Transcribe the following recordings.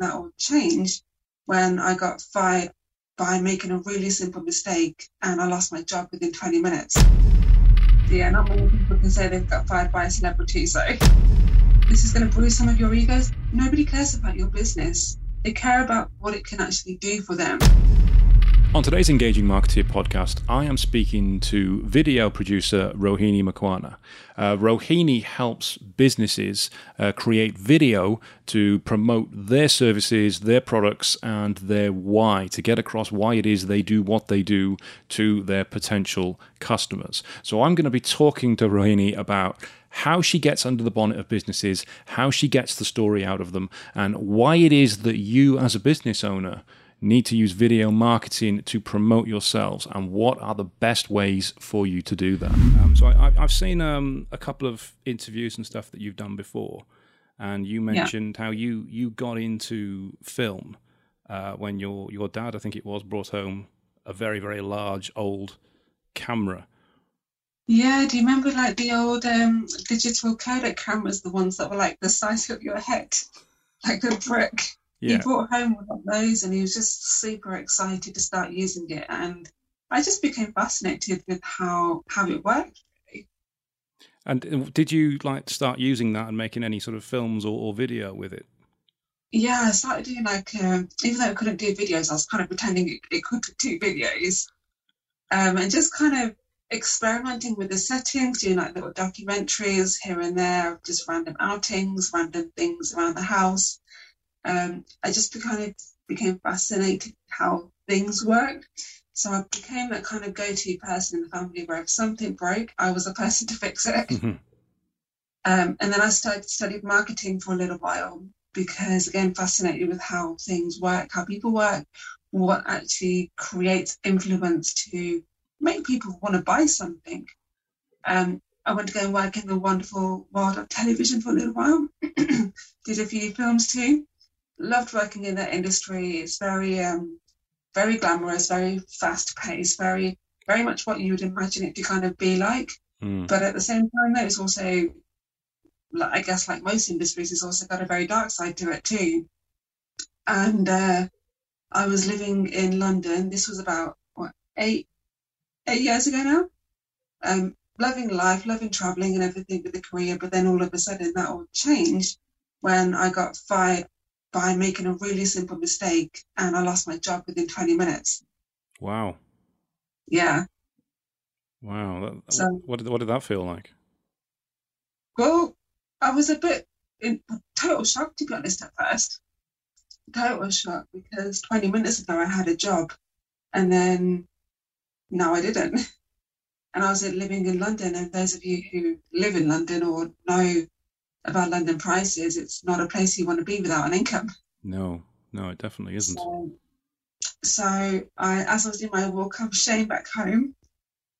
that all changed when I got fired by making a really simple mistake and I lost my job within 20 minutes. Yeah, not many people can say they've got fired by a celebrity, so this is going to bruise some of your egos. Nobody cares about your business. They care about what it can actually do for them. On today's Engaging Marketeer podcast, I am speaking to video producer Rohini Makwana. Uh, Rohini helps businesses uh, create video to promote their services, their products, and their why, to get across why it is they do what they do to their potential customers. So I'm going to be talking to Rohini about how she gets under the bonnet of businesses, how she gets the story out of them, and why it is that you, as a business owner, need to use video marketing to promote yourselves and what are the best ways for you to do that? Um, so I, have seen um, a couple of interviews and stuff that you've done before and you mentioned yeah. how you you got into film uh, when your your dad i think it was brought home a very very large old camera. Yeah do you remember like the old um, digital Kodak cameras the ones that were like the size of your head? Like a brick yeah. he brought home one of those and he was just super excited to start using it. And i just became fascinated with how how it worked and uh, did you like start using that and making any sort of films or, or video with it? Yeah i started doing like um, even though i couldn't do videos i was kind of pretending it, it could do videos. Um, and just kind of experimenting with the settings doing like little documentaries here and there just random outings random things around the house um, I just kind of became fascinated how things worked. So I became that kind of go-to person in the family where if something broke, I was the person to fix it. Mm-hmm. Um, and then I started studied marketing for a little while because again, fascinated with how things work, how people work, what actually creates influence to make people want to buy something. Um, I went to go and work in the wonderful world of television for a little while. Did a few films too loved working in that industry. It's very, um, very glamorous, very fast paced, very, very much what you would imagine it to kind of be like. Mm. But at the same time, though, it's also, I guess, like most industries, it's also got a very dark side to it too. And uh, I was living in London. This was about what eight, eight years ago now. Um, loving life, loving traveling and everything with the career. But then all of a sudden, that all changed when I got fired by making a really simple mistake and I lost my job within 20 minutes. Wow. Yeah. Wow. That, so, what did what did that feel like? Well, I was a bit in total shock to be honest at first. Total shock because 20 minutes ago I had a job and then now I didn't. And I was living in London and those of you who live in London or know about London prices, it's not a place you want to be without an income. No, no, it definitely isn't. So, so I, as I was doing my walk of shame back home,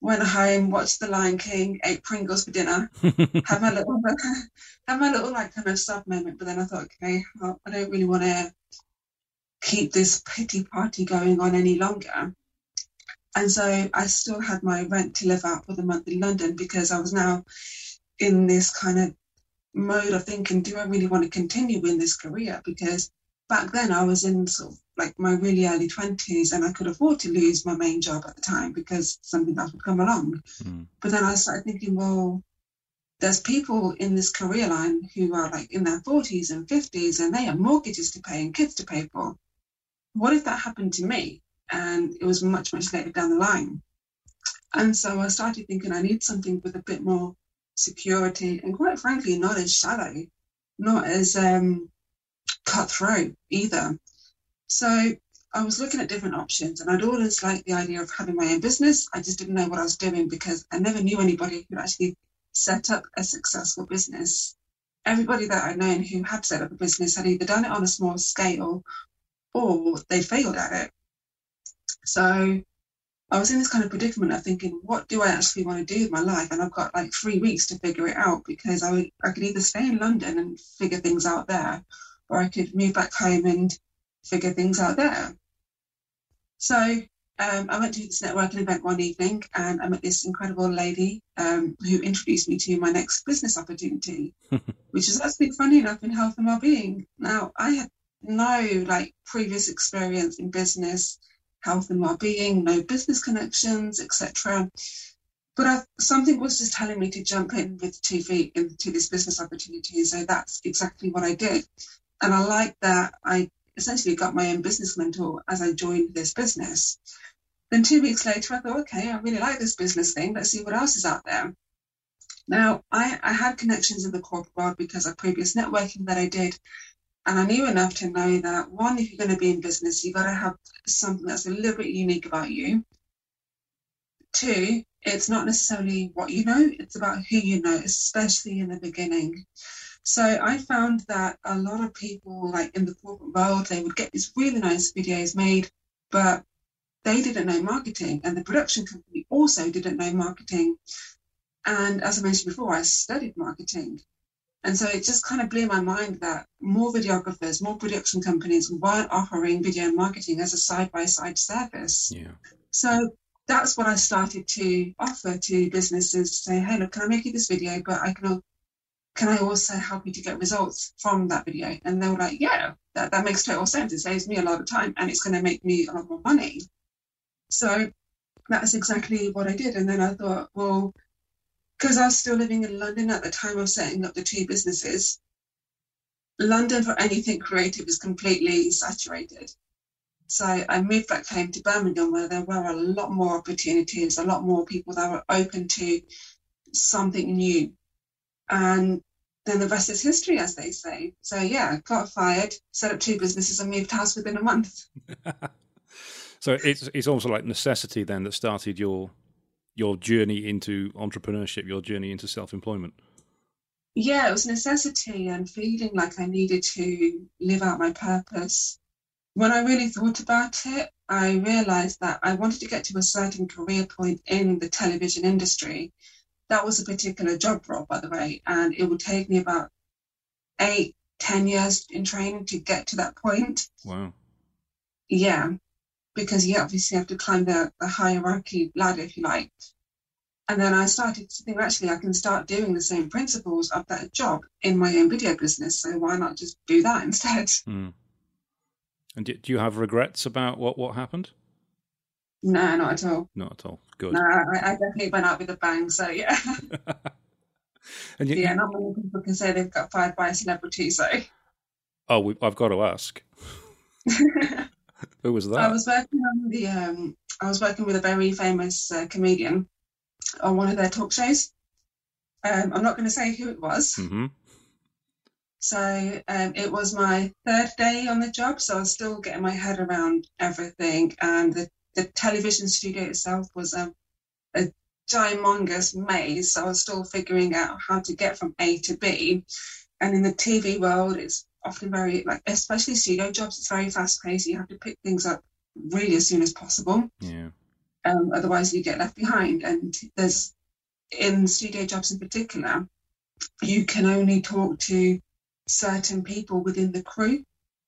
went home, watched The Lion King, ate Pringles for dinner, had my little, had my little like kind of sub moment. But then I thought, okay, I don't really want to keep this pity party going on any longer. And so I still had my rent to live out for the month in London because I was now in this kind of mode of thinking, do I really want to continue in this career? Because back then I was in sort of like my really early 20s and I could afford to lose my main job at the time because something else would come along. Mm. But then I started thinking, well, there's people in this career line who are like in their 40s and 50s and they have mortgages to pay and kids to pay for. What if that happened to me? And it was much, much later down the line. And so I started thinking I need something with a bit more security, and quite frankly, not as shallow, not as um, cutthroat either. So I was looking at different options, and I'd always liked the idea of having my own business. I just didn't know what I was doing because I never knew anybody who actually set up a successful business. Everybody that I'd known who had set up a business had either done it on a small scale or they failed at it. So I was in this kind of predicament of thinking, what do I actually want to do with my life? And I've got like three weeks to figure it out because I would I could either stay in London and figure things out there, or I could move back home and figure things out there. So um, I went to this networking event one evening and I met this incredible lady um, who introduced me to my next business opportunity, which is actually funny enough in health and well-being. Now I had no like previous experience in business, health and well-being, no business connections, etc. But I, something was just telling me to jump in with two feet into this business opportunity. So that's exactly what I did. And I like that I essentially got my own business mentor as I joined this business. Then two weeks later, I thought, okay, I really like this business thing. Let's see what else is out there. Now, I, I had connections in the corporate world because of previous networking that I did. And I knew enough to know that one, if you're going to be in business, you've got to have something that's a little bit unique about you. Two, it's not necessarily what you know, it's about who you know, especially in the beginning. So I found that a lot of people, like in the corporate world, they would get these really nice videos made, but they didn't know marketing, and the production company also didn't know marketing. And as I mentioned before, I studied marketing. And so it just kind of blew my mind that more videographers, more production companies weren't offering video marketing as a side by side service. Yeah. So that's what I started to offer to businesses to say, hey, look, can I make you this video? But I can, can I also help you to get results from that video? And they were like, yeah, that, that makes total sense. It saves me a lot of time and it's going to make me a lot more money. So that's exactly what I did. And then I thought, well, because I was still living in London at the time of setting up the two businesses, London for anything creative was completely saturated. So I moved back home to Birmingham where there were a lot more opportunities, a lot more people that were open to something new. And then the rest is history, as they say. So yeah, got fired, set up two businesses and moved house within a month. so it's it's also like necessity then that started your your journey into entrepreneurship, your journey into self employment? Yeah, it was a necessity and feeling like I needed to live out my purpose. When I really thought about it, I realized that I wanted to get to a certain career point in the television industry. That was a particular job role, by the way, and it would take me about eight, ten years in training to get to that point. Wow. Yeah because you obviously have to climb the, the hierarchy ladder, if you like. And then I started to think, actually, I can start doing the same principles of that job in my own video business. So why not just do that instead? Mm. And do, you have regrets about what, what happened? No, not at all. Not at all. Good. No, I, I definitely went out with a bang. So yeah. and you, yeah, not many people can say they've got fired by a celebrity. So. Oh, we, I've got to ask. Who was that? I was working on the. Um, I was working with a very famous uh, comedian on one of their talk shows. Um, I'm not going to say who it was. Mm-hmm. So um, it was my third day on the job, so I was still getting my head around everything. And the, the television studio itself was a, a gigantous maze, so I was still figuring out how to get from A to B. And in the TV world, it's often very like especially studio jobs it's very fast paced. You have to pick things up really as soon as possible. Yeah. Um, otherwise you get left behind. And there's in studio jobs in particular you can only talk to certain people within the crew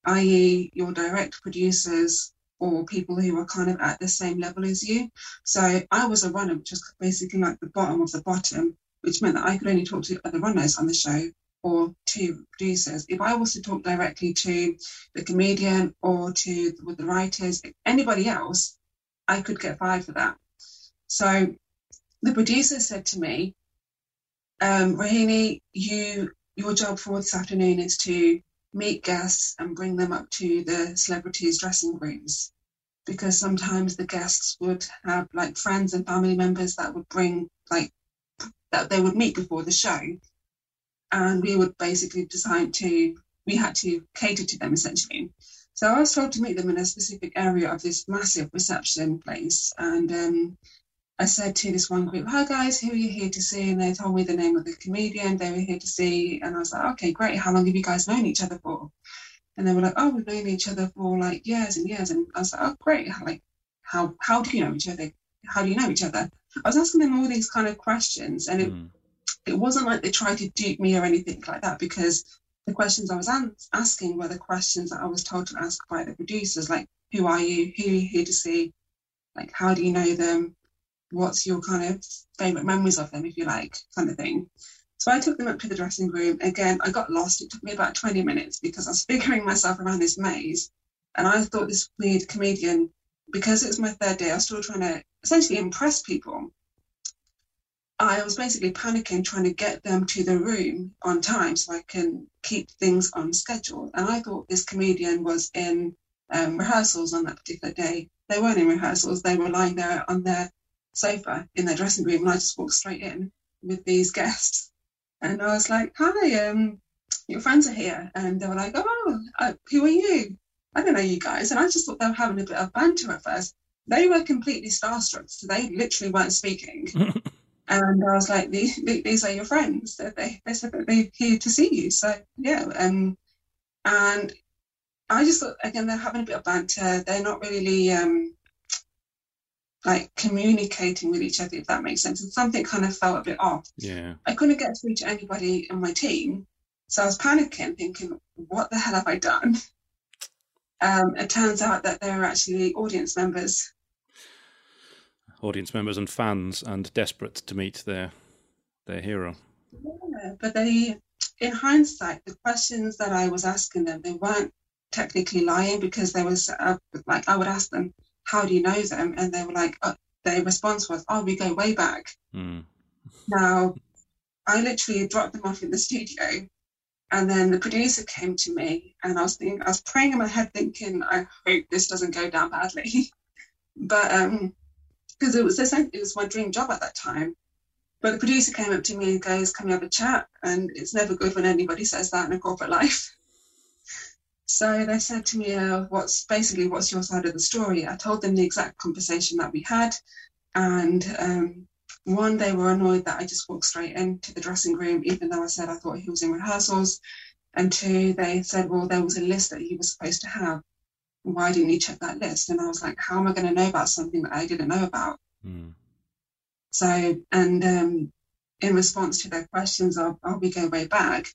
i.e your direct producers or people who are kind of at the same level as you. So i was a runner which was basically like the bottom of the bottom which meant that i could only talk to other runners on the show or to producers. If I was to talk directly to the comedian or to with the writers, anybody else, I could get fired for that. So the producer said to me, um, Rohini, you your job for this afternoon is to meet guests and bring them up to the celebrities' dressing rooms. Because sometimes the guests would have like friends and family members that would bring like that they would meet before the show and we would basically decide to we had to cater to them essentially. So I was told to meet them in a specific area of this massive reception place, and um, I said to this one group, "Hi guys, who are you here to see?" And they told me the name of the comedian they were here to see, and I was like, "Okay, great. How long have you guys known each other for?" And they were like, "Oh, we've known each other for like years and years." And I was like, "Oh, great. Like, how how do you know each other? How do you know each other?" I was asking them all these kind of questions, and it, mm it wasn't like they tried to dupe me or anything like that because the questions I was an- asking were the questions that I was told to ask by the producers, like who are you, who are you here to see, like how do you know them, what's your kind of favorite memories of them, if you like, kind of thing. So I took them up to the dressing room. Again, I got lost. It took me about 20 minutes because I was figuring myself around this maze. And I thought this weird comedian, because it was my third day, I was still trying to essentially impress people. I was basically panicking, trying to get them to the room on time so I can keep things on schedule. And I thought this comedian was in um, rehearsals on that particular day. They weren't in rehearsals, they were lying there on their sofa in their dressing room. And I just walked straight in with these guests. And I was like, hi, um, your friends are here. And they were like, oh, uh, who are you? I don't know you guys. And I just thought they were having a bit of banter at first. They were completely starstruck. So they literally weren't speaking. and I was like, these, these are your friends. They, they said that they're here to see you. So, yeah. Um, and I just thought, again, they're having a bit of banter. They're not really um, like communicating with each other, if that makes sense. And something kind of felt a bit off. Yeah. I couldn't get through to anybody in my team. So I was panicking, thinking, what the hell have I done? Um, it turns out that they're actually audience members. Audience members and fans, and desperate to meet their their hero. Yeah, but they, in hindsight, the questions that I was asking them, they weren't technically lying because there was uh, like I would ask them, how do you know them? And they were like, uh, their response was, oh, we go way back. Mm. Now, I literally dropped them off in the studio. And then the producer came to me and I was thinking, I was praying in my head thinking, I hope this doesn't go down badly. but, um, because it was, it was my dream job at that time. But the producer came up to me and goes, Can we have a chat? And it's never good when anybody says that in a corporate life. So they said to me, uh, "What's basically what's your side of the story?" I told them the exact conversation that we had, and um, one, they were annoyed that I just walked straight into the dressing room, even though I said I thought he was in rehearsals, and two, they said, "Well, there was a list that he was supposed to have. Why didn't you check that list?" And I was like, "How am I going to know about something that I didn't know about?" Mm. So, and um, in response to their questions of, "Oh, we go way back,"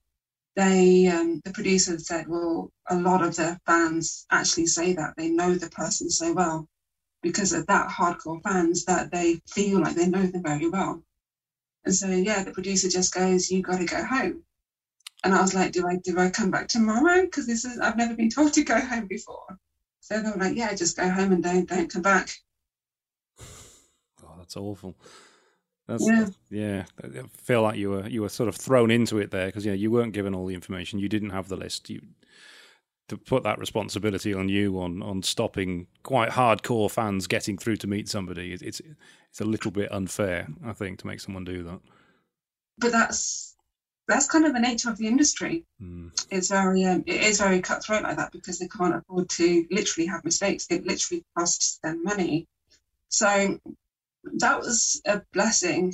they um, the producer said, well, a lot of the fans actually say that they know the person so well because of that hardcore fans that they feel like they know them very well. And so yeah, the producer just goes, "You got to go home." And I was like, "Do I do I come back tomorrow? Because this is I've never been told to go home before." So they were like, "Yeah, just go home and don't don't come back." Oh, that's awful. That's, yeah. yeah. I feel like you were you were sort of thrown into it there because you know you weren't given all the information. You didn't have the list. You to put that responsibility on you on on stopping quite hardcore fans getting through to meet somebody. It's it's a little bit unfair, I think, to make someone do that. But that's that's kind of the nature of the industry. Mm. It's very um, it is very cutthroat like that because they can't afford to literally have mistakes. It literally costs them money. So that was a blessing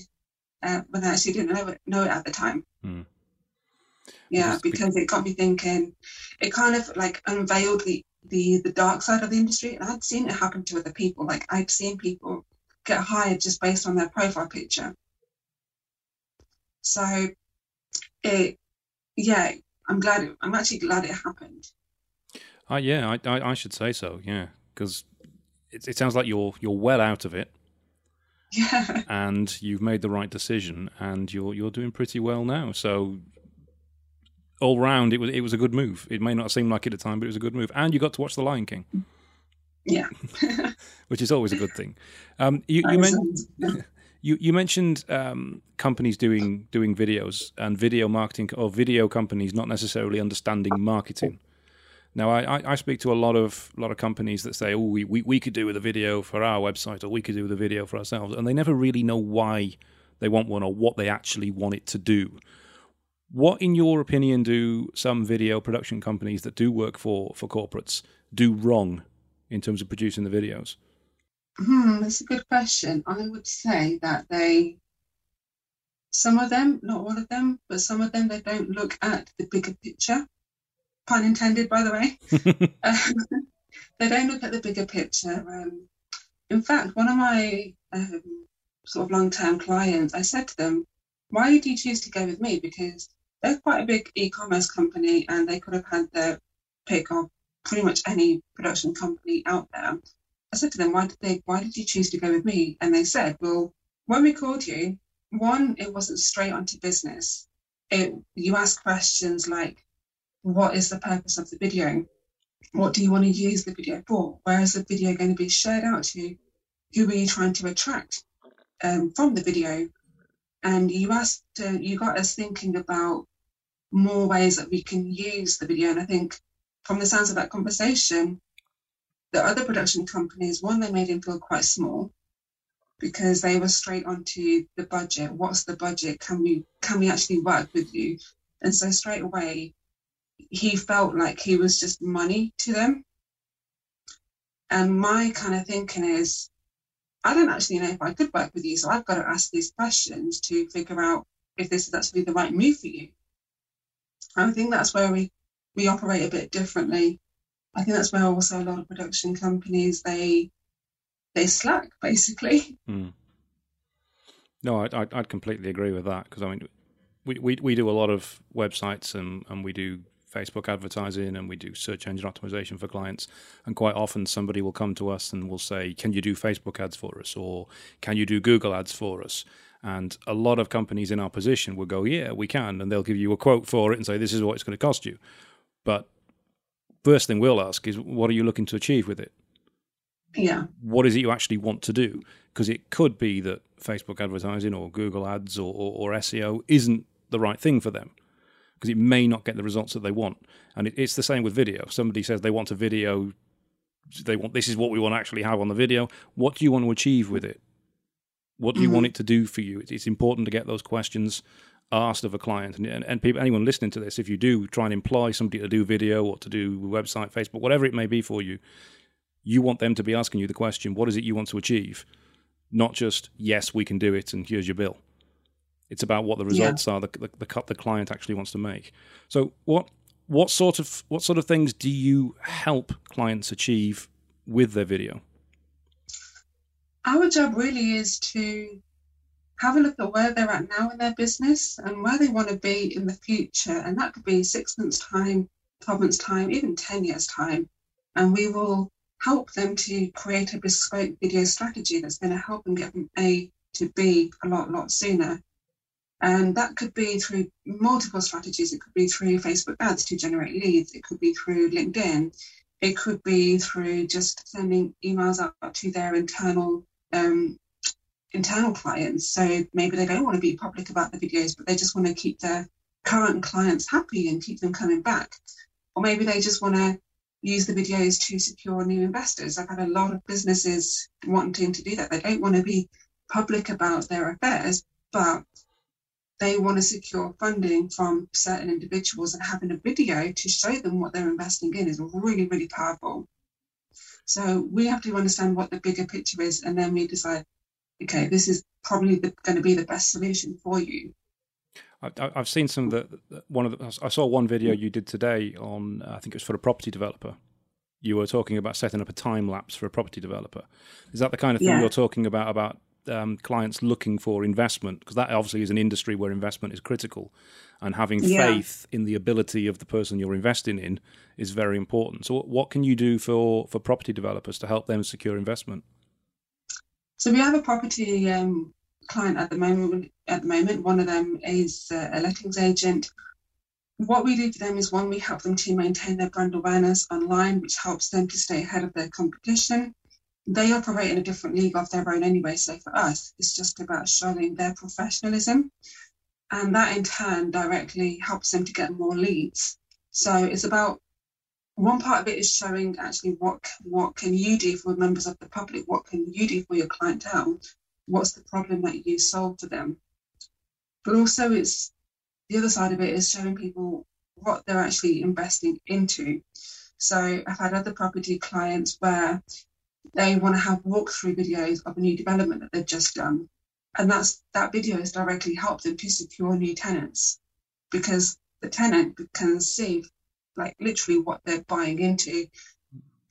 uh, when I actually didn't know it, know it at the time. Mm. Yeah, because it got me thinking. It kind of like unveiled the, the the dark side of the industry, and I'd seen it happen to other people. Like I'd seen people get hired just based on their profile picture. So, it yeah, I'm glad. It, I'm actually glad it happened. Uh, yeah, I, I, I should say so. Yeah, because it, it sounds like you're you're well out of it. Yeah. And you've made the right decision, and you're you're doing pretty well now. So all round, it was it was a good move. It may not seem like it at the time, but it was a good move. And you got to watch The Lion King. Yeah. Which is always a good thing. Um, you you, men- you, you mentioned um, companies doing doing videos and video marketing or video companies not necessarily understanding marketing. Now, I, I speak to a lot of lot of companies that say, "Oh, we, we, we could do with a video for our website, or we could do with a video for ourselves," and they never really know why they want one or what they actually want it to do. What, in your opinion, do some video production companies that do work for for corporates do wrong in terms of producing the videos? Hmm, that's a good question. I would say that they, some of them, not all of them, but some of them, they don't look at the bigger picture pun intended, by the way. um, they don't look at the bigger picture. Um, in fact, one of my um, sort of long-term clients, I said to them, "Why did you choose to go with me? Because they're quite a big e-commerce company, and they could have had their pick of pretty much any production company out there." I said to them, "Why did they? Why did you choose to go with me?" And they said, "Well, when we called you, one, it wasn't straight onto business." it, you ask questions like, what is the purpose of the video? What do you want to use the video for? Where is the video going to be shared out to? Who are you trying to attract um, from the video? And you asked, uh, you got us thinking about more ways that we can use the video. And I think from the sounds of that conversation, the other production companies, one, they made him feel quite small because they were straight onto the budget. What's the budget? Can we can we actually work with you? And so straight away, he felt like he was just money to them. And my kind of thinking is, I don't actually know if I could work with you, so I've got to ask these questions to figure out if this is actually the right move for you. And I think that's where we we operate a bit differently. I think that's where also a lot of production companies they they slack basically. Mm. No, I, would completely agree with that because I mean we, we we do a lot of websites and and we do Facebook advertising and we do search engine optimization for clients. And quite often somebody will come to us and will say, Can you do Facebook ads for us? Or can you do Google ads for us? And a lot of companies in our position will go, Yeah, we can. And they'll give you a quote for it and say, This is what it's going to cost you. But first thing we'll ask is, What are you looking to achieve with it? Yeah. What is it you actually want to do? Because it could be that Facebook advertising or Google ads or, or, or SEO isn't the right thing for them because it may not get the results that they want. And it, it's the same with video. Somebody says they want a video, they want this is what we want to actually have on the video. What do you want to achieve with it? What do you mm-hmm. want it to do for you? It's, it's, important to get those questions asked of a client and, and, and people, anyone listening to this. If you do try and employ somebody to do video or to do website, Facebook, whatever it may be for you, you want them to be asking you the question, what is it you want to achieve? Not just, yes, we can do it and here's your bill. It's about what the results yeah. are, the, the, the cut the client actually wants to make. So what what sort of what sort of things do you help clients achieve with their video? Our job really is to have a look at where they're at now in their business and where they want to be in the future. And that could be six months' time, 12 months' time, even 10 years' time. And we will help them to create a bespoke video strategy that's going to help them get from A to B a lot, lot sooner. And that could be through multiple strategies. It could be through Facebook ads to generate leads. It could be through LinkedIn. It could be through just sending emails out to their internal um, internal clients. So maybe they don't want to be public about the videos, but they just want to keep their current clients happy and keep them coming back. Or maybe they just want to use the videos to secure new investors. I've had a lot of businesses wanting to do that. They don't want to be public about their affairs, but they want to secure funding from certain individuals and having a video to show them what they're investing in is really, really powerful. So we have to understand what the bigger picture is and then we decide, okay, this is probably the, going to be the best solution for you. I've seen some of the one of the, I saw one video you did today on I think it was for a property developer. You were talking about setting up a time lapse for a property developer. Is that the kind of thing yeah. you're talking about about um, clients looking for investment? Because that obviously is an industry where investment is critical, and having yeah. faith in the ability of the person you're investing in is very important. So, what can you do for for property developers to help them secure investment? So we have a property um, client at the moment. At the moment, one of them is a lettings agent. What we do for them is one, we help them to maintain their brand awareness online, which helps them to stay ahead of their competition. They operate in a different league of their own anyway. So for us, it's just about showing their professionalism. And that in turn directly helps them to get more leads. So it's about one part of it is showing actually what what can you do for members of the public, what can you do for your clientele, what's the problem that you solve for them. But also, it's the other side of it is showing people what they're actually investing into. So I've had other property clients where they want to have walkthrough videos of a new development that they've just done. And that's that video has directly helped them to secure new tenants because the tenant can see like literally what they're buying into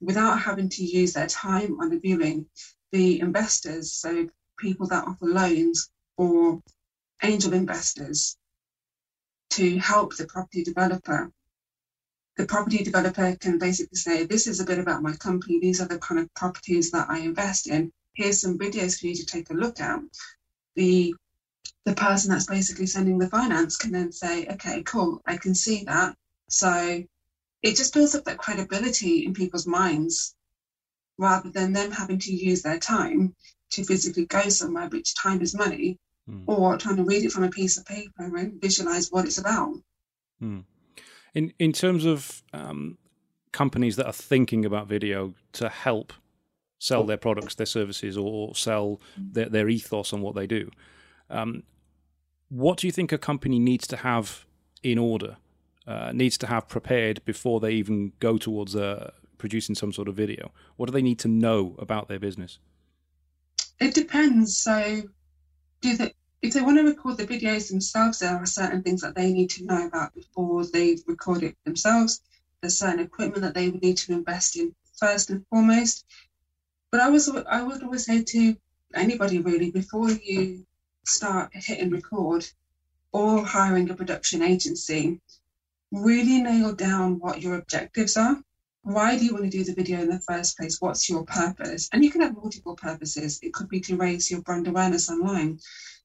without having to use their time on the viewing. The investors, so people that offer loans or angel investors to help the property developer. The property developer can basically say, This is a bit about my company. These are the kind of properties that I invest in. Here's some videos for you to take a look at. The the person that's basically sending the finance can then say, okay, cool, I can see that. So it just builds up that credibility in people's minds rather than them having to use their time to physically go somewhere, which time is money, mm. or trying to read it from a piece of paper and visualize what it's about. Mm. In in terms of um, companies that are thinking about video to help sell their products, their services, or sell their, their ethos on what they do, um, what do you think a company needs to have in order, uh, needs to have prepared before they even go towards uh, producing some sort of video? What do they need to know about their business? It depends. So, do they if they want to record the videos themselves, there are certain things that they need to know about before they record it themselves. There's certain equipment that they would need to invest in first and foremost. But I was I would always say to anybody really before you start hitting record or hiring a production agency, really nail down what your objectives are. Why do you want to do the video in the first place? What's your purpose? And you can have multiple purposes. It could be to raise your brand awareness online.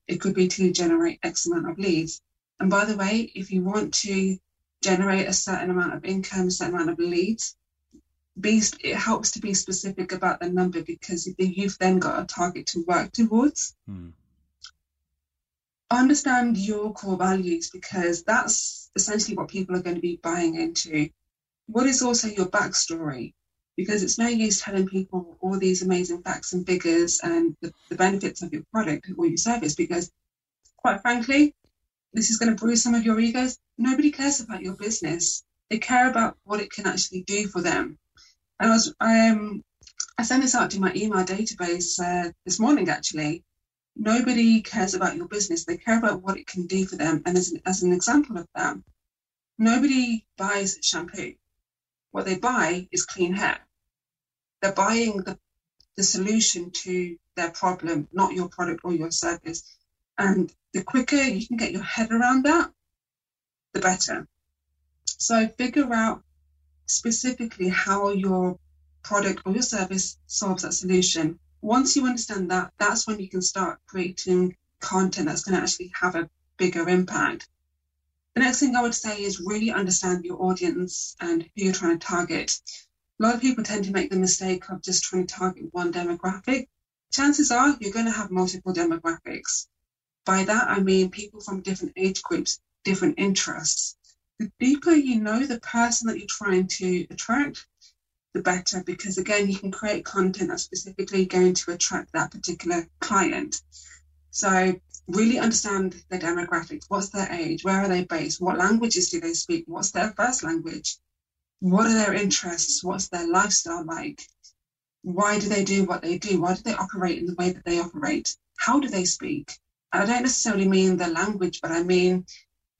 It could be to generate X amount of leads. And by the way, if you want to generate a certain amount of income, a certain amount of leads, be, it helps to be specific about the number because you've then got a target to work towards. Hmm. Understand your core values because that's essentially what people are going to be buying into. What is also your backstory? because it's no use telling people all these amazing facts and figures and the, the benefits of your product or your service because quite frankly this is going to bruise some of your egos nobody cares about your business they care about what it can actually do for them and i was I, um, i sent this out to my email database uh, this morning actually nobody cares about your business they care about what it can do for them and as an, as an example of that nobody buys shampoo what they buy is clean hair they're buying the, the solution to their problem, not your product or your service. And the quicker you can get your head around that, the better. So figure out specifically how your product or your service solves that solution. Once you understand that, that's when you can start creating content that's going to actually have a bigger impact. The next thing I would say is really understand your audience and who you're trying to target a lot of people tend to make the mistake of just trying to target one demographic. Chances are you're going to have multiple demographics. By that, I mean people from different age groups, different interests. The deeper you know the person that you're trying to attract, the better, because again, you can create content that's specifically going to attract that particular client. So, really understand their demographics. What's their age? Where are they based? What languages do they speak? What's their first language? what are their interests? What's their lifestyle like? Why do they do what they do? Why do they operate in the way that they operate? How do they speak? And I don't necessarily mean the language, but I mean,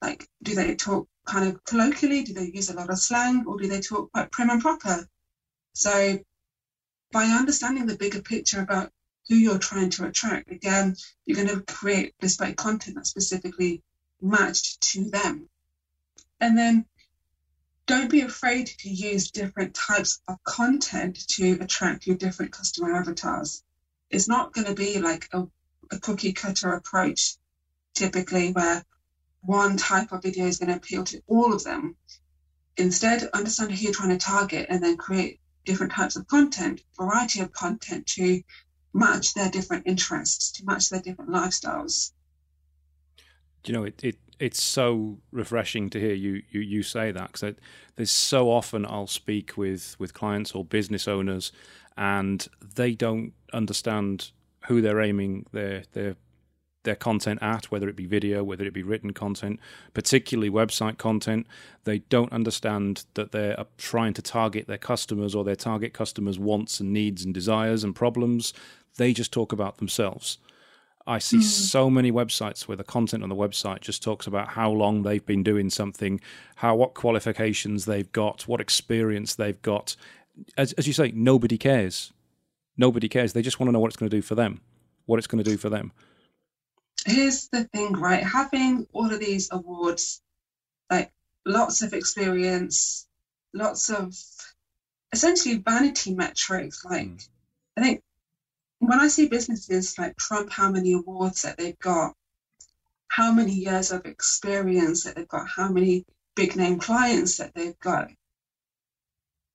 like, do they talk kind of colloquially? Do they use a lot of slang or do they talk quite prim and proper? So, by understanding the bigger picture about who you're trying to attract, again, you're going to create bespoke content that's specifically matched to them. And then don't be afraid to use different types of content to attract your different customer avatars. It's not going to be like a, a cookie cutter approach, typically, where one type of video is going to appeal to all of them. Instead, understand who you're trying to target and then create different types of content, variety of content to match their different interests, to match their different lifestyles. You know, it, it it's so refreshing to hear you you, you say that because there's so often I'll speak with with clients or business owners, and they don't understand who they're aiming their their their content at, whether it be video, whether it be written content, particularly website content. They don't understand that they're trying to target their customers or their target customers' wants and needs and desires and problems. They just talk about themselves. I see mm. so many websites where the content on the website just talks about how long they've been doing something, how what qualifications they've got, what experience they've got. As, as you say, nobody cares. Nobody cares. They just want to know what it's going to do for them, what it's going to do for them. Here's the thing, right? Having all of these awards, like lots of experience, lots of essentially vanity metrics. Like, mm. I think when I see businesses like trump how many awards that they've got, how many years of experience that they've got, how many big name clients that they've got.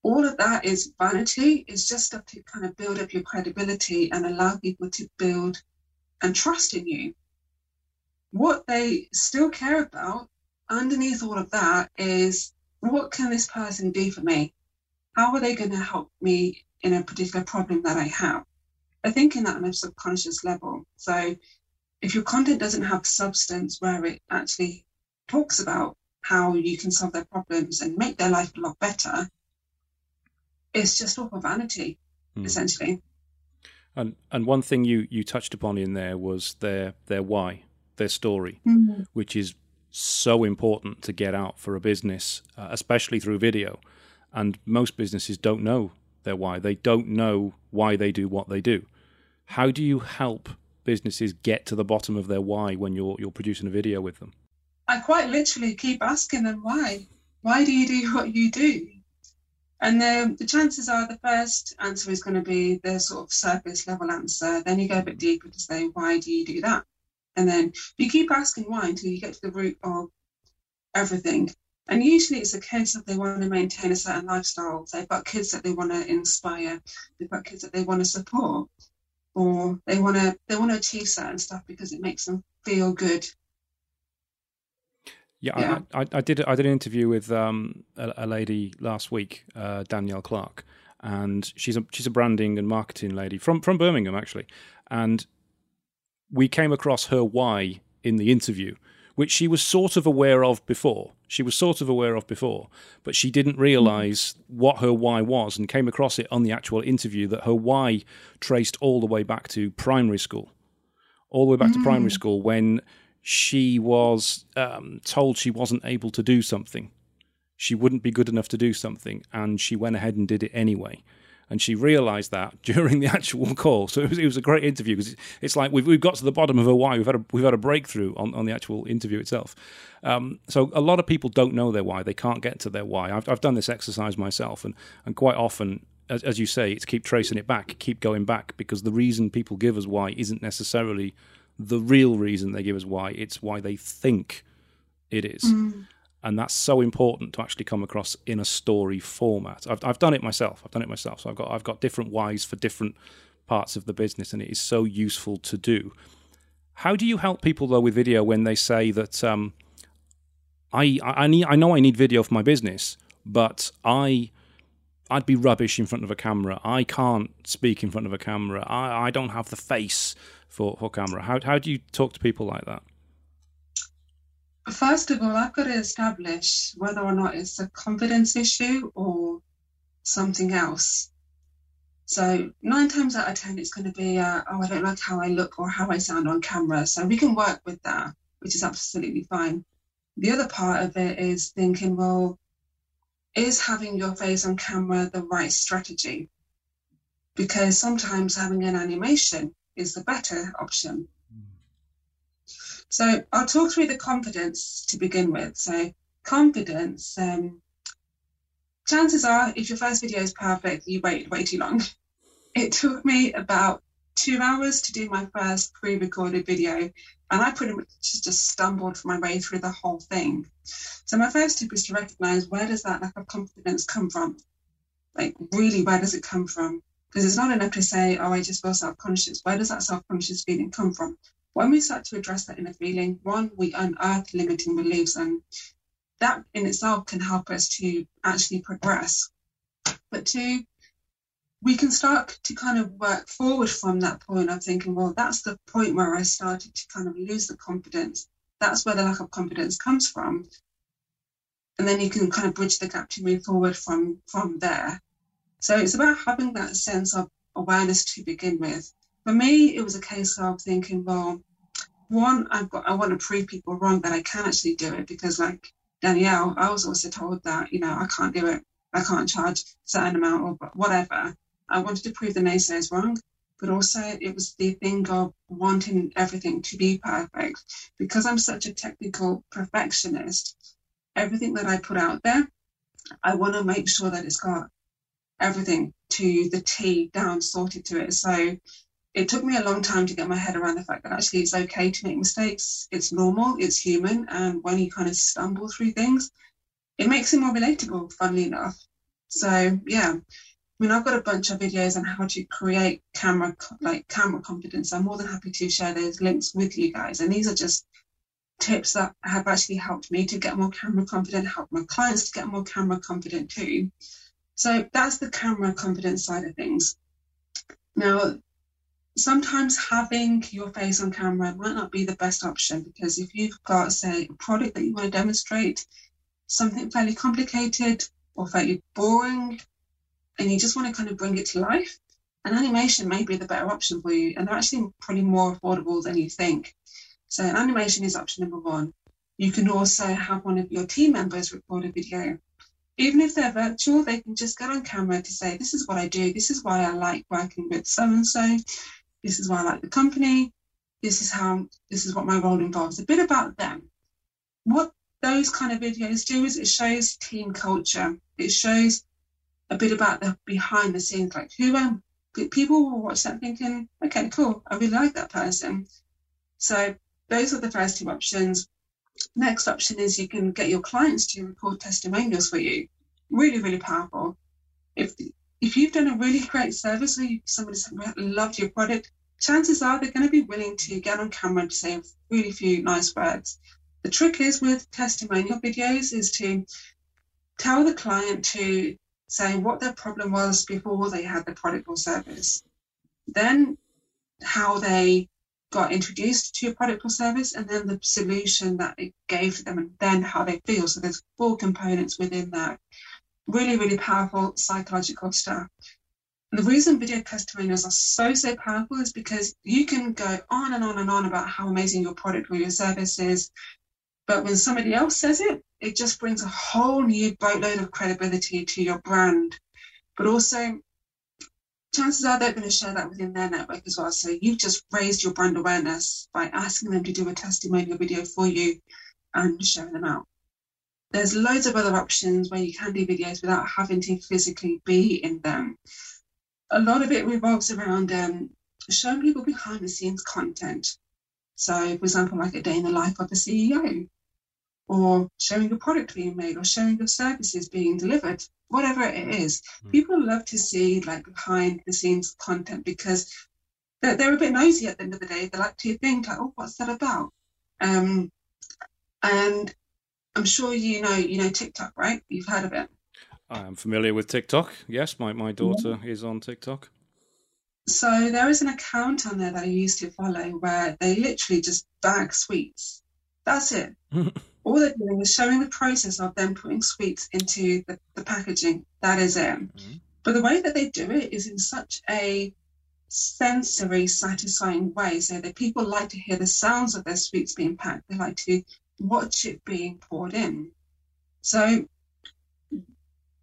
All of that is vanity. It's just stuff to kind of build up your credibility and allow people to build and trust in you. What they still care about underneath all of that is what can this person do for me? How are they going to help me in a particular problem that I have? I think in that on a subconscious level. So if your content doesn't have substance where it actually talks about how you can solve their problems and make their life a lot better, it's just all for vanity, mm. essentially. And and one thing you you touched upon in there was their their why, their story, mm-hmm. which is so important to get out for a business, uh, especially through video. And most businesses don't know their why. They don't know why they do what they do. How do you help businesses get to the bottom of their why when you're you're producing a video with them? I quite literally keep asking them why. Why do you do what you do? And the, the chances are the first answer is going to be the sort of surface level answer. Then you go a bit deeper to say, why do you do that? And then you keep asking why until you get to the root of everything. And usually it's a case of they want to maintain a certain lifestyle. They've got kids that they want to inspire. They've got kids that they want to support, or they want to they want to achieve certain stuff because it makes them feel good yeah, yeah. I, I, I, did. I did an interview with um, a, a, lady last week, uh, Danielle Clark, and she's a she's a branding and marketing lady from from Birmingham actually, and we came across her why in the interview, which she was sort of aware of before. She was sort of aware of before, but she didn't realize what her why was, and came across it on the actual interview that her why traced all the way back to primary school, all the way back mm. to primary mm. school when she was um, told she wasn't able to do something. She wouldn't be good enough to do something, and she went ahead and did it anyway. And she realised that during the actual call. So it was, it was a great interview because it's like we've, we've got to the bottom of her why. We've had a, we've had a breakthrough on, on the actual interview itself. Um, so a lot of people don't know their why. They can't get to their why. I've, I've done this exercise myself, and, and quite often as, as, you say, it's keep tracing it back, keep going back, because the reason people give us why isn't necessarily the real reason they give us why. It's why they think it is. Mm. And that's so important to actually come across in a story format. I've, I've done it myself. I've done it myself. So I've got I've got different whys for different parts of the business, and it is so useful to do. How do you help people though with video when they say that um, I I need I know I need video for my business, but I I'd be rubbish in front of a camera. I can't speak in front of a camera. I, I don't have the face for, for camera. How, how do you talk to people like that? First of all, I've got to establish whether or not it's a confidence issue or something else. So nine times out of ten, it's going to be, uh, oh, I don't like how I look or how I sound on camera. So we can work with that, which is absolutely fine. The other part of it is thinking, well, is having your face on camera the right strategy? Because sometimes having an animation is the better option. So I'll talk through the confidence to begin with. So confidence, um, chances are if your first video is perfect, you wait way too long. It took me about two hours to do my first pre-recorded video and I pretty much just stumbled my way through the whole thing. So my first tip is to recognize where does that lack of confidence come from? Like really, where does it come from? Because it's not enough to say, oh, I just feel self-conscious. Where does that self-conscious feeling come from? When we start to address that inner feeling, one, we unearth limiting beliefs and that in itself can help us to actually progress. But two, we can start to kind of work forward from that point of thinking, well, that's the point where I started to kind of lose the confidence. That's where the lack of confidence comes from. And then you can kind of bridge the gap to move forward from from there. So it's about having that sense of awareness to begin with. For me, it was a case of thinking, well, one, I've got I want to prove people wrong that I can actually do it because like Danielle, I was also told that, you know, I can't do it. I can't charge a certain amount or whatever. I wanted to prove the naysayers wrong, but also it was the thing of wanting everything to be perfect. Because I'm such a technical perfectionist, everything that I put out there, I want to make sure that it's got everything to the T down sorted to it. So it took me a long time to get my head around the fact that actually it's okay to make mistakes. It's normal, it's human. And when you kind of stumble through things, it makes it more relatable, funnily enough. So, yeah. I mean, I've got a bunch of videos on how to create camera, like camera confidence. I'm more than happy to share those links with you guys. And these are just tips that have actually helped me to get more camera confident, help my clients to get more camera confident too. So that's the camera confidence side of things. Now, sometimes having your face on camera might not be the best option because if you've got, say, a product that you want to demonstrate, something fairly complicated or fairly boring, and you just want to kind of bring it to life, an animation may be the better option for you. And they're actually probably more affordable than you think. So, animation is option number one. You can also have one of your team members record a video. Even if they're virtual, they can just get on camera to say, This is what I do. This is why I like working with so and so. This is why I like the company. This is how, this is what my role involves. A bit about them. What those kind of videos do is it shows team culture. It shows a bit about the behind the scenes, like who um, am people will watch that thinking, okay, cool, I really like that person. So those are the first two options. Next option is you can get your clients to record testimonials for you. Really, really powerful. If if you've done a really great service or somebody's loved your product, chances are they're going to be willing to get on camera and say a really few nice words. The trick is with testimonial videos is to tell the client to say what their problem was before they had the product or service, then how they got introduced to your product or service, and then the solution that it gave them, and then how they feel. So there's four components within that really, really powerful psychological stuff. And the reason video testimonials are so, so powerful is because you can go on and on and on about how amazing your product or your service is. But when somebody else says it, it just brings a whole new boatload of credibility to your brand. But also, chances are they're going to share that within their network as well. So you've just raised your brand awareness by asking them to do a testimonial video for you and sharing them out. There's loads of other options where you can do videos without having to physically be in them. A lot of it revolves around um, showing people behind the scenes content. So, for example, like a day in the life of a CEO, or showing a product being made, or showing your services being delivered, whatever it is. Mm. People love to see like behind the scenes content because they're, they're, a bit nosy at the end of the day. They like to think like, oh, what's that about? Um, and I'm sure you know you know TikTok, right? You've heard of it. I am familiar with TikTok. Yes, my, my daughter yeah. is on TikTok. So there is an account on there that I used to follow where they literally just bag sweets. That's it. All they're doing is showing the process of them putting sweets into the, the packaging. That is it. Mm-hmm. But the way that they do it is in such a sensory satisfying way so that people like to hear the sounds of their sweets being packed. They like to watch it being poured in. So,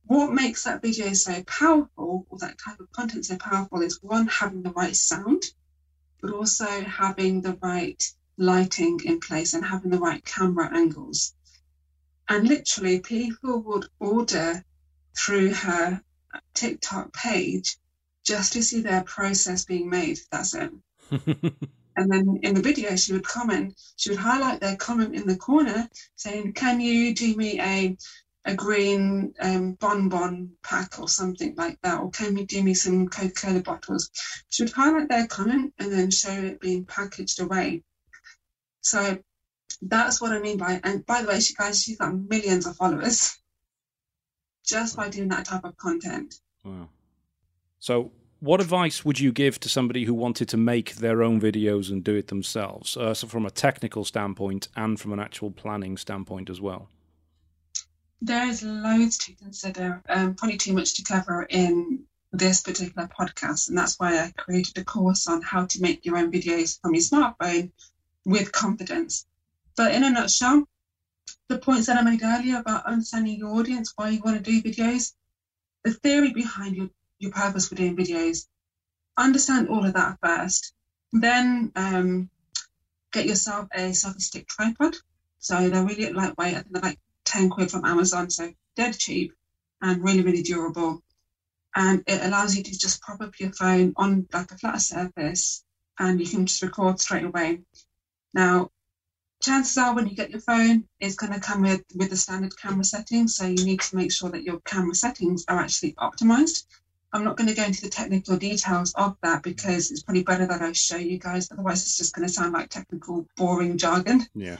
what makes that video so powerful, or that type of content so powerful, is one, having the right sound, but also having the right lighting in place and having the right camera angles. And literally, people would order through her TikTok page just to see their process being made. That's it. And then in the video, she would comment, she would highlight their comment in the corner saying, Can you do me a a green um, bonbon pack or something like that, or can you do me some Coca Cola bottles? She would highlight their comment and then show it being packaged away. So that's what I mean by, and by the way, she guys, she's got millions of followers just by doing that type of content. Wow. So what advice would you give to somebody who wanted to make their own videos and do it themselves? Uh, so, from a technical standpoint and from an actual planning standpoint as well. There is loads to consider. Um, probably too much to cover in this particular podcast, and that's why I created a course on how to make your own videos from your smartphone with confidence. But in a nutshell, the points that I made earlier about understanding your audience, why you want to do videos, the theory behind your your purpose for doing videos. Understand all of that first. Then um, get yourself a selfie stick tripod. So they're really lightweight. I think they're like 10 quid from Amazon. So dead cheap and really, really durable. and it allows you to just prop up your phone on like a flat surface and you can just record straight away. Now, chances are when you get your phone, it's going to come with, with the standard camera settings. So you need to make sure that your camera settings are actually optimized. I'm not going to go into the technical details of that because it's probably better that I show you guys. Otherwise, it's just going to sound like technical, boring jargon. Yeah.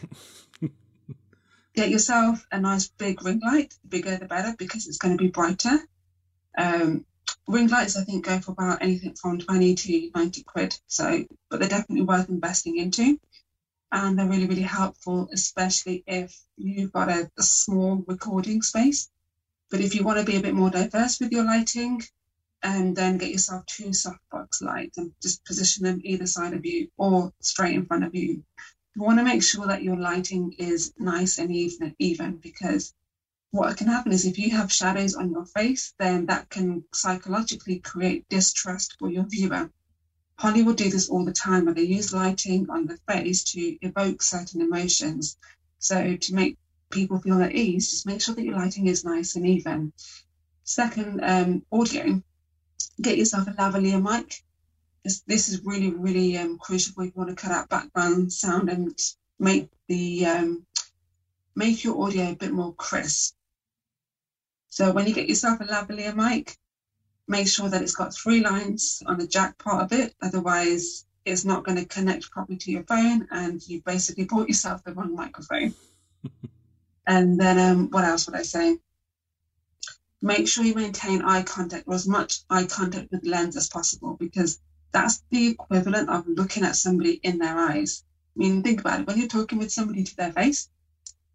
Get yourself a nice big ring light. The bigger, the better because it's going to be brighter. Um, ring lights, I think, go for about anything from 20 to 90 quid. So, but they're definitely worth investing into. And they're really, really helpful, especially if you've got a, a small recording space. But if you want to be a bit more diverse with your lighting, and then get yourself two softbox lights and just position them either side of you or straight in front of you. You want to make sure that your lighting is nice and even, even because what can happen is if you have shadows on your face, then that can psychologically create distrust for your viewer. Hollywood do this all the time where they use lighting on the face to evoke certain emotions. So to make people feel at ease, just make sure that your lighting is nice and even. Second, um, audio get yourself a lavalier mic. This, this is really, really um, crucial if you want to cut out background sound and make the um, make your audio a bit more crisp. So when you get yourself a lavalier mic, make sure that it's got three lines on the jack part of it. Otherwise, it's not going to connect properly to your phone, and you basically bought yourself the wrong microphone. and then, um, what else would I say? Make sure you maintain eye contact or as much eye contact with the lens as possible because that's the equivalent of looking at somebody in their eyes. I mean, think about it. When you're talking with somebody to their face,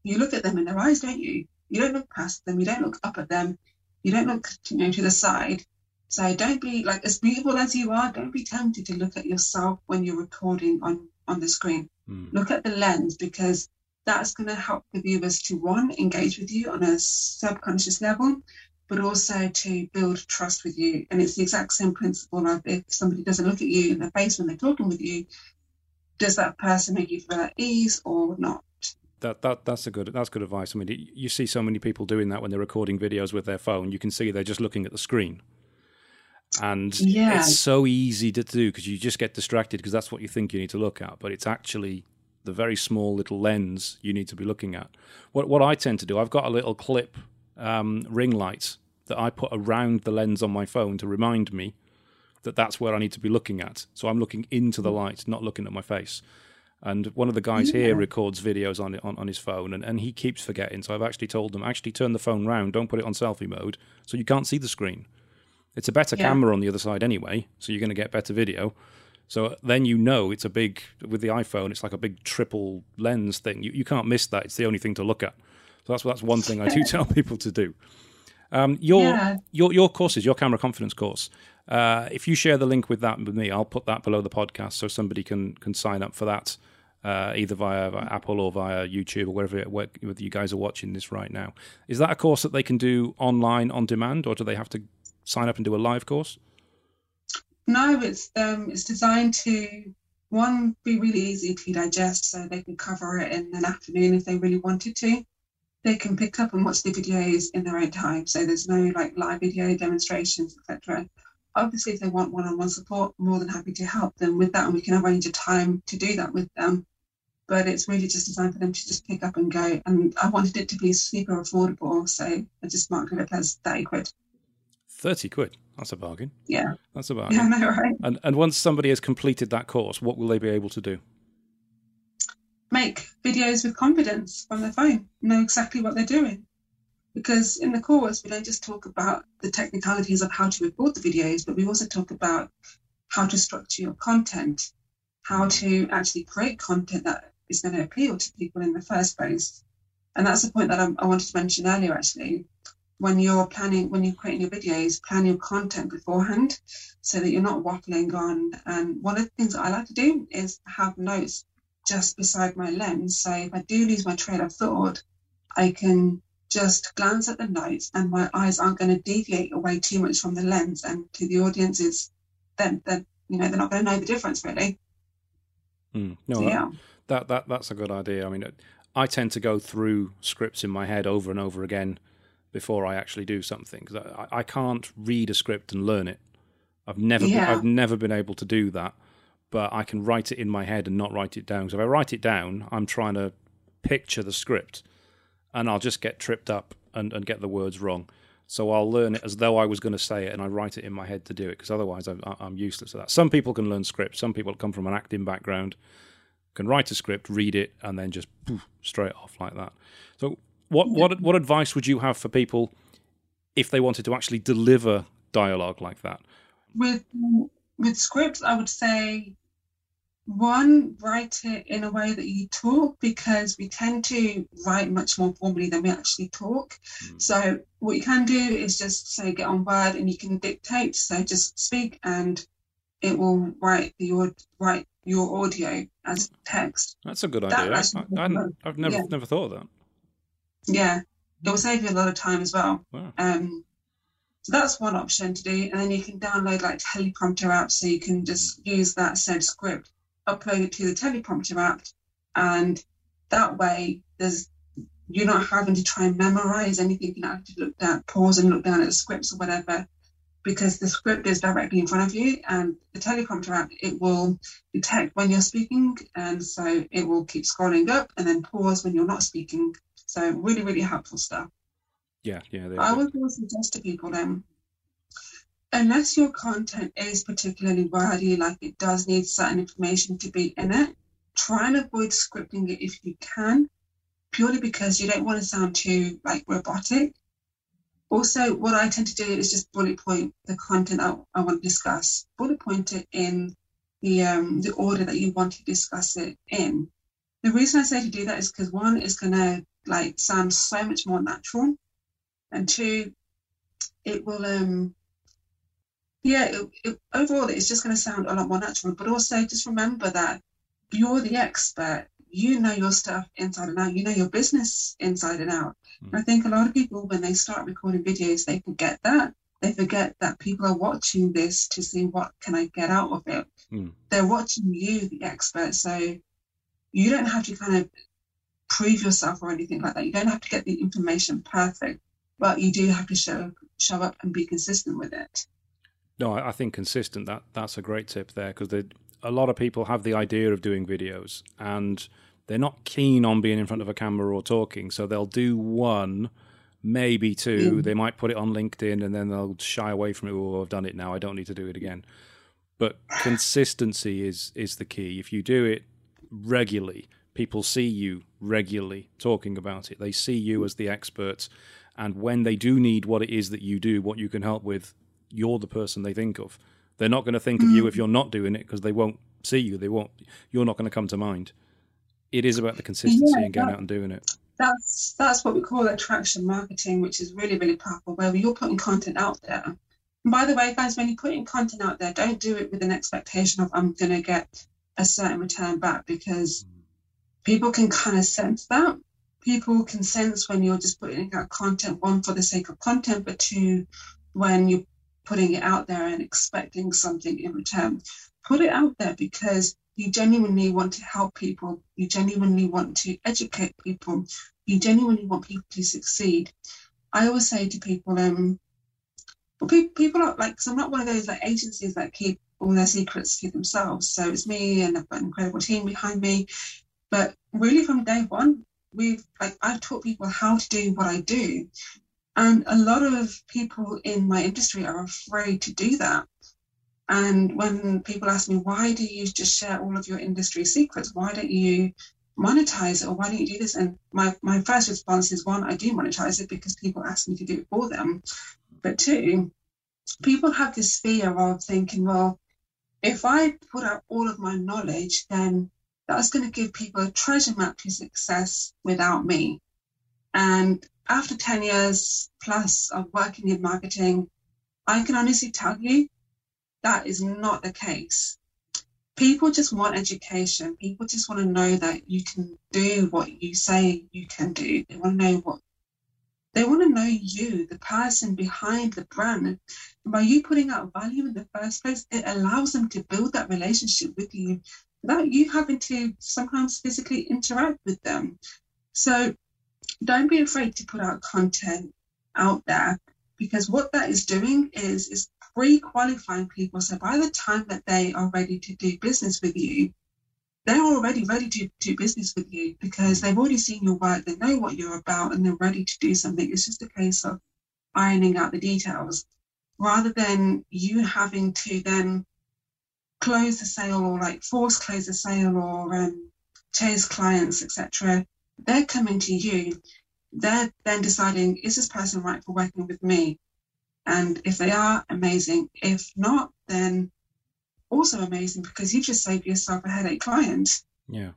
you look at them in their eyes, don't you? You don't look past them. You don't look up at them. You don't look you know, to the side. So don't be like as beautiful as you are. Don't be tempted to look at yourself when you're recording on on the screen. Mm. Look at the lens because that's going to help the viewers to one engage with you on a subconscious level, but also to build trust with you. And it's the exact same principle of if somebody doesn't look at you in the face when they're talking with you, does that person make you feel at ease or not? That, that that's a good that's good advice. I mean, you see so many people doing that when they're recording videos with their phone. You can see they're just looking at the screen, and yeah. it's so easy to do because you just get distracted because that's what you think you need to look at. But it's actually the very small little lens you need to be looking at. What what I tend to do, I've got a little clip um, ring light that I put around the lens on my phone to remind me that that's where I need to be looking at. So I'm looking into the light, not looking at my face. And one of the guys Yeah. here records videos on it on, on his phone, and, and he keeps forgetting. So I've actually told him, actually turn the phone round, don't put it on selfie mode, so you can't see the screen. It's a better Yeah. camera on the other side anyway, so you're going to get better video. So then you know it's a big with the iPhone. It's like a big triple lens thing. You you can't miss that. It's the only thing to look at. So that's that's one thing I do tell people to do. Um, your Yeah. your your courses, your camera confidence course. Uh, if you share the link with that with me, I'll put that below the podcast so somebody can can sign up for that, uh, either via, via Apple or via YouTube or wherever it, where, whether you guys are watching this right now. Is that a course that they can do online on demand, or do they have to sign up and do a live course? No, it's um, it's designed to one be really easy to digest, so they can cover it in an afternoon if they really wanted to. They can pick up and watch the videos in their own time, so there's no like live video demonstrations, etc. Obviously, if they want one-on-one support, I'm more than happy to help them with that, and we can arrange a time to do that with them. But it's really just designed for them to just pick up and go. And I wanted it to be super affordable, so I just marked it up as 30 quid. Thirty quid. That's a bargain. Yeah, That's a bargain. yeah, right? And and once somebody has completed that course, what will they be able to do? Make videos with confidence from their phone, know exactly what they're doing. Because in the course, we don't just talk about the technicalities of how to record the videos, but we also talk about how to structure your content, how to actually create content that is going to appeal to people in the first place. And that's the point that I, I wanted to mention earlier, actually. When you're planning, when you're creating your videos, plan your content beforehand so that you're not waffling on. And one of the things that I like to do is have notes just beside my lens. So if I do lose my train of thought, I can just glance at the notes and my eyes aren't going to deviate away too much from the lens. And to the audience is then then you know they're not going to know the difference really. Hmm. No, So, that- yeah. that that that's a good idea. I mean, I tend to go through scripts in my head over and over again before I actually do something because I, I can't read a script and learn it. I've never Yeah. been, I've never been able to do that, but I can write it in my head and not write it down. So if I write it down, I'm trying to picture the script, and I'll just get tripped up and, and get the words wrong. So I'll learn it as though I was going to say it, and I write it in my head to do it because otherwise I'm, I'm useless at that. Some people can learn scripts. Some people come from an acting background, can write a script, read it, and then just poof, straight off like that. So what what what advice would you have for people if they wanted to actually deliver dialogue like that? with with scripts, I would say one, write it in a way that you talk because we tend to write much more formally than we actually talk. Mm. So what you can do is just say get on Word and you can dictate. So just speak and it will write the write your audio as text. That's a good That- idea. I, I've never yeah. never thought of that. Yeah, it will save you a lot of time as well. Wow. Um, so that's one option to do, and then you can download like teleprompter apps, so you can just use that said script, upload it to the teleprompter app, and that way there's you're not having to try and memorize anything. You don't have to look down, pause and look down at the scripts or whatever, because the script is directly in front of you, and the teleprompter app it will detect when you're speaking, and so it will keep scrolling up and then pause when you're not speaking. So really, really helpful stuff. Yeah, yeah. I would always suggest to people then, unless your content is particularly wordy, like it does need certain information to be in it, try and avoid scripting it if you can, purely because you don't want to sound too like robotic. Also, what I tend to do is just bullet point the content I, I want to discuss, bullet point it in the um, the order that you want to discuss it in. The reason I say to do that is because one is gonna like sound so much more natural and two, it will um yeah, it, it, overall it's just going to sound a lot more natural. But also just remember that you're the expert. You know your stuff inside and out. You know your business inside and out. Mm. I think a lot of people when they start recording videos, they forget that. They forget that people are watching this to see what can I get out of it. Mm. They're watching you, the expert. So you don't have to kind of prove yourself or anything like that. You don't have to get the information perfect, but you do have to show show up and be consistent with it. No, I I think consistent. That that's a great tip there because a lot of people have the idea of doing videos and they're not keen on being in front of a camera or talking, so they'll do one, maybe two. Mm. They might put it on LinkedIn and then they'll shy away from it. Oh, I've done it now. I don't need to do it again. But consistency is is the key. If you do it regularly, people see you regularly talking about it. They see you as the expert, and when they do need what it is that you do, what you can help with, you're the person they think of. They're not going to think of you hmm. if you're not doing it because they won't see you. They won't. You're not going to come to mind. It is about the consistency Yeah, and going that- out and doing it. That's that's what we call attraction marketing, which is really really powerful. Where you're putting content out there. And by the way, guys, when you're putting content out there, don't do it with an expectation of I'm going to get a certain return back because people can kind of sense that. People can sense when you're just putting out content, one for the sake of content, but two, when you're putting it out there and expecting something in return. Put it out there because you genuinely want to help people. You genuinely want to educate people. You genuinely want people to succeed. I always say to people, um, well, pe- people are like, because I'm not one of those like agencies that keep all their secrets to themselves. So it's me and I've got an incredible team behind me. But really, from day one, we've like I've taught people how to do what I do, and a lot of people in my industry are afraid to do that. And when people ask me, why do you just share all of your industry secrets? Why don't you monetize it or why don't you do this? And my, my first response is one, I do monetize it because people ask me to do it for them. But two, people have this fear of thinking, well, if I put out all of my knowledge, then that's going to give people a treasure map to success without me. And after 10 years plus of working in marketing, I can honestly tell you that is not the case. People just want education. People just want to know that you can do what you say you can do. They want to know what they want to know you, the person behind the brand. And by you putting out value in the first place, it allows them to build that relationship with you without you having to sometimes physically interact with them. So don't be afraid to put out content. out there because what that is doing is is pre-qualifying people. So by the time that they are ready to do business with you, they're already ready to do business with you because they've already seen your work, they know what you're about, and they're ready to do something. It's just a case of ironing out the details rather than you having to then close the sale or like force close the sale or um, chase clients, etc. They're coming to you. They're then deciding, is this person right for working with me? And if they are, amazing. If not, then also amazing because you've just saved yourself a headache client. Yeah.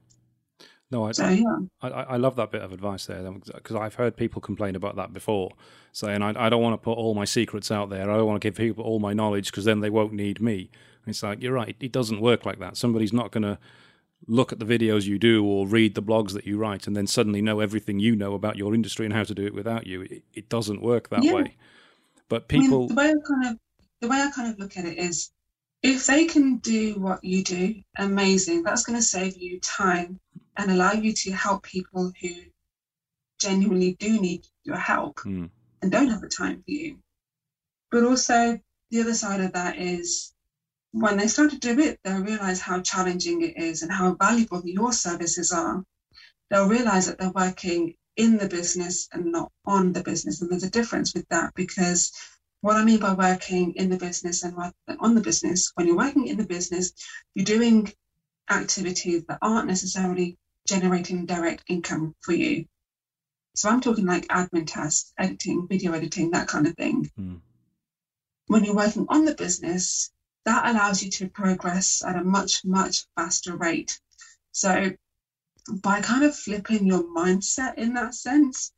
No, I, so, yeah. I, I love that bit of advice there because I've heard people complain about that before, saying I, I don't want to put all my secrets out there. I don't want to give people all my knowledge because then they won't need me. And it's like you're right. It doesn't work like that. Somebody's not going to look at the videos you do or read the blogs that you write and then suddenly know everything you know about your industry and how to do it without you. It, it doesn't work that yeah. way. But people, I mean, the way I kind of the way I kind of look at it is if they can do what you do, amazing. That's going to save you time and allow you to help people who genuinely do need your help mm. and don't have the time for you. But also, the other side of that is when they start to do it, they'll realize how challenging it is and how valuable your services are. They'll realize that they're working in the business and not on the business. And there's a difference with that because what I mean by working in the business and on the business, when you're working in the business, you're doing activities that aren't necessarily generating direct income for you. So I'm talking like admin tasks, editing, video editing, that kind of thing. Mm. When you're working on the business, that allows you to progress at a much, much faster rate. So by kind of flipping your mindset in that sense,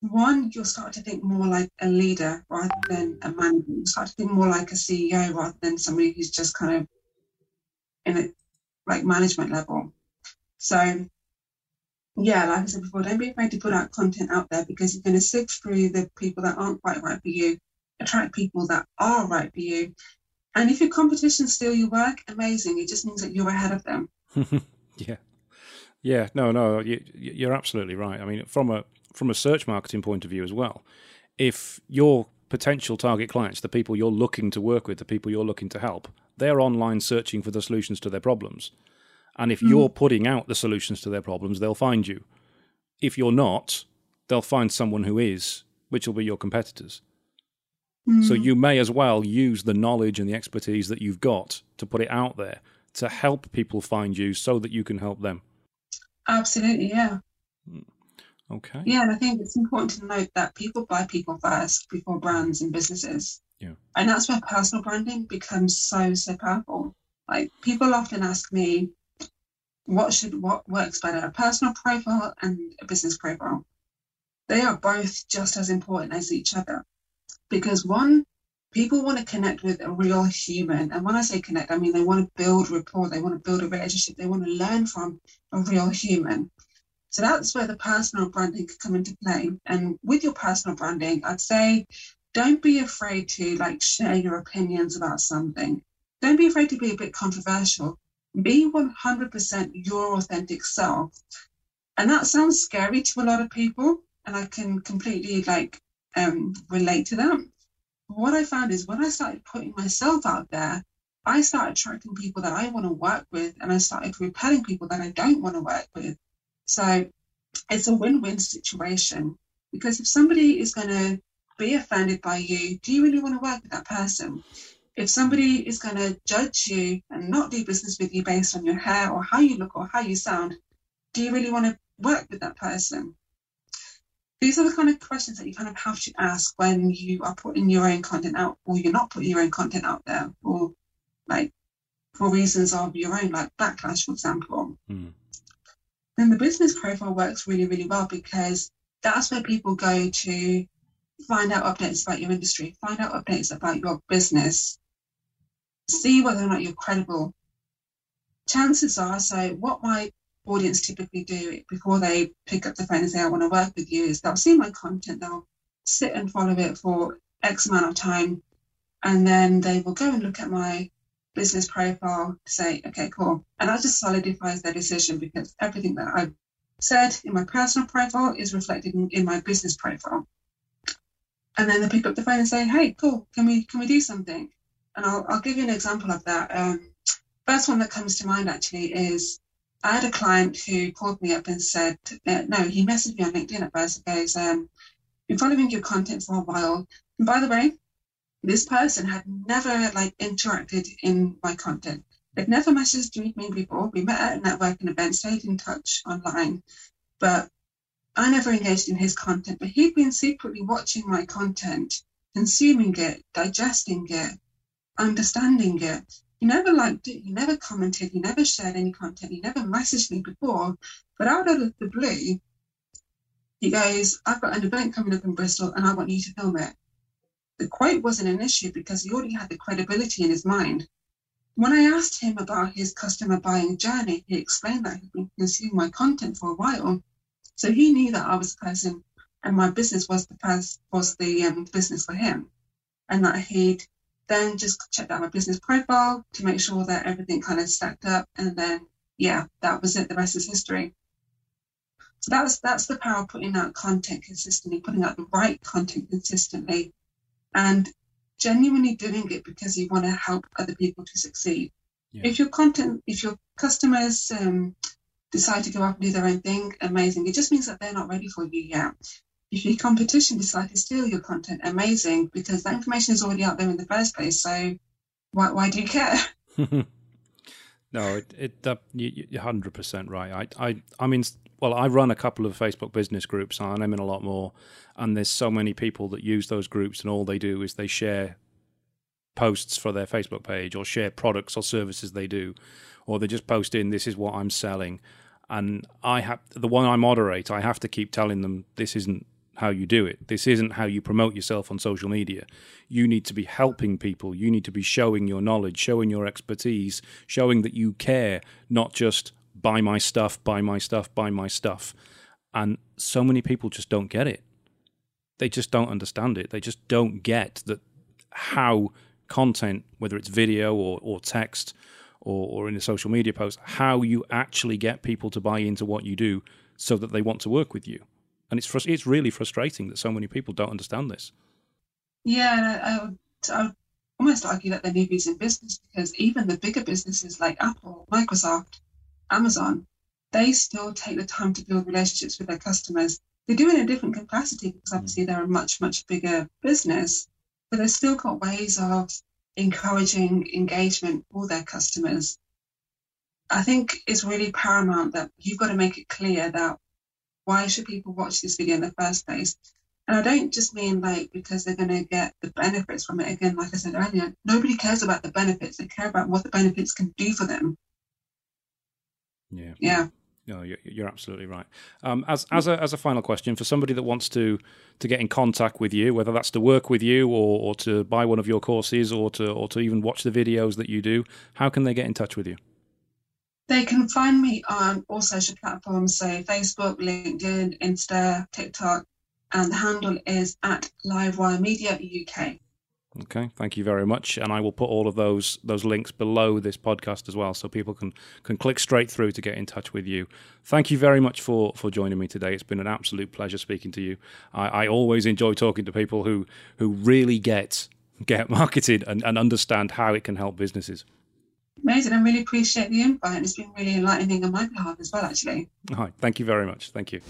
one, you'll start to think more like a leader rather than a manager. You'll start to think more like a CEO rather than somebody who's just kind of in a like management level. So yeah, like I said before, don't be afraid to put out content out there because you're going to sift through the people that aren't quite right for you, attract people that are right for you. And if your competition steal your work, amazing. It just means that you're ahead of them. yeah. Yeah, no, no, you, you're absolutely right. I mean, from a from a search marketing point of view as well, if your potential target clients, the people you're looking to work with, the people you're looking to help, they're online searching for the solutions to their problems. And if mm. you're putting out the solutions to their problems, they'll find you. If you're not, they'll find someone who is, which will be your competitors. Mm. So you may as well use the knowledge and the expertise that you've got to put it out there to help people find you so that you can help them. Absolutely, yeah. Mm. Okay. Yeah, and I think it's important to note that people buy people first before brands and businesses. Yeah. And that's where personal branding becomes so, so powerful. Like people often ask me, what should what works better, a personal profile and a business profile? They are both just as important as each other. Because one, people want to connect with a real human. And when I say connect, I mean they want to build rapport, they want to build a relationship, they want to learn from a real human. So that's where the personal branding could come into play. And with your personal branding, I'd say don't be afraid to like share your opinions about something. Don't be afraid to be a bit controversial. Be 100% your authentic self. And that sounds scary to a lot of people. And I can completely like um, relate to that. What I found is when I started putting myself out there, I started attracting people that I want to work with and I started repelling people that I don't want to work with. So it's a win win situation because if somebody is going to be offended by you, do you really want to work with that person? If somebody is going to judge you and not do business with you based on your hair or how you look or how you sound, do you really want to work with that person? These are the kind of questions that you kind of have to ask when you are putting your own content out or you're not putting your own content out there or like for reasons of your own, like backlash, for example. Mm then the business profile works really, really well because that's where people go to find out updates about your industry, find out updates about your business, see whether or not you're credible. Chances are, so what my audience typically do before they pick up the phone and say, I want to work with you, is they'll see my content, they'll sit and follow it for X amount of time, and then they will go and look at my business profile say, okay, cool. And that just solidifies their decision because everything that I've said in my personal profile is reflected in, in my business profile. and then they pick up the phone and say, "Hey, cool, can we can we do something?" And I'll I'll give you an example of that. Um, first one that comes to mind actually is I had a client who called me up and said, uh, no, he messaged me on LinkedIn at first. He goes, um, been following your content for a while. And by the way, this person had never like interacted in my content. They'd never messaged me before. We met at a networking event, stayed in touch online, but I never engaged in his content. But he'd been secretly watching my content, consuming it, digesting it, understanding it. He never liked it, he never commented, he never shared any content, he never messaged me before. But out of the blue, he goes, I've got an event coming up in Bristol and I want you to film it. The quote wasn't an issue because he already had the credibility in his mind. When I asked him about his customer buying journey, he explained that he'd been consuming my content for a while. So he knew that I was the person and my business was the was the um, business for him. And that he'd then just checked out my business profile to make sure that everything kind of stacked up. And then, yeah, that was it. The rest is history. So that's that's the power of putting out content consistently, putting out the right content consistently, and genuinely doing it because you want to help other people to succeed. Yeah. If your content, if your customers um, decide to go off and do their own thing, amazing. It just means that they're not ready for you yet if your competition decide to steal your content, amazing, because that information is already out there in the first place. So why, why do you care? no, it, it uh, you, are hundred percent right. I, I, I mean, well, I run a couple of Facebook business groups, and I'm in a lot more. And there's so many people that use those groups, and all they do is they share posts for their Facebook page, or share products or services they do, or they just post in, "This is what I'm selling." And I have the one I moderate. I have to keep telling them this isn't how you do it. This isn't how you promote yourself on social media. You need to be helping people. You need to be showing your knowledge, showing your expertise, showing that you care, not just buy my stuff, buy my stuff, buy my stuff. And so many people just don't get it. They just don't understand it. They just don't get that how content, whether it's video or, or text or, or in a social media post, how you actually get people to buy into what you do so that they want to work with you and it's frust- it's really frustrating that so many people don't understand this. Yeah, I would, I would almost argue that they're newbies in business because even the bigger businesses like Apple, Microsoft, Amazon, they still take the time to build relationships with their customers. They do it in a different capacity because hmm. obviously they're a much, much bigger business, but they've still got ways of encouraging engagement for their customers. I think it's really paramount that you've got to make it clear that why should people watch this video in the first place? And I don't just mean like because they're going to get the benefits from it. Again, like I said earlier, nobody cares about the benefits. They care about what the benefits can do for them. Yeah. Yeah. No, you're absolutely right. Um, as as a as a final question for somebody that wants to to get in contact with you, whether that's to work with you or, or to buy one of your courses or to or to even watch the videos that you do, how can they get in touch with you? They can find me on all social platforms, so Facebook, LinkedIn, Insta, TikTok, and the handle is at Livewire Media UK. Okay, thank you very much, and I will put all of those those links below this podcast as well, so people can can click straight through to get in touch with you. Thank you very much for for joining me today. It's been an absolute pleasure speaking to you. I, I always enjoy talking to people who who really get get marketed and, and understand how it can help businesses. Amazing. I really appreciate the invite. It's been really enlightening on my behalf as well, actually. All right. Thank you very much. Thank you.